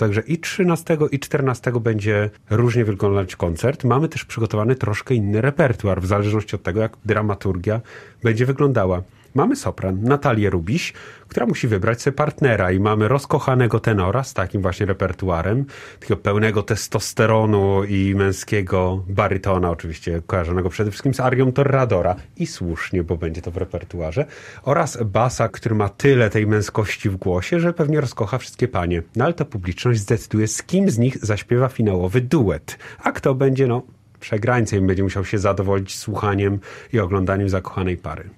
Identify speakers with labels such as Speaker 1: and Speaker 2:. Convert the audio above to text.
Speaker 1: także i 13 i 14 będzie różnie wyglądać koncert. Mamy też przygotowany troszkę inny repertuar, w zależności od tego, jak dramaturgia będzie wyglądała. Mamy sopran Natalię Rubiś, która musi wybrać sobie partnera i mamy rozkochanego tenora z takim właśnie repertuarem, takiego pełnego testosteronu i męskiego barytona, oczywiście kojarzonego przede wszystkim z arią Torradora i słusznie, bo będzie to w repertuarze, oraz basa, który ma tyle tej męskości w głosie, że pewnie rozkocha wszystkie panie. No ale ta publiczność zdecyduje, z kim z nich zaśpiewa finałowy duet, a kto będzie, no, przegrańcem będzie musiał się zadowolić słuchaniem i oglądaniem zakochanej pary.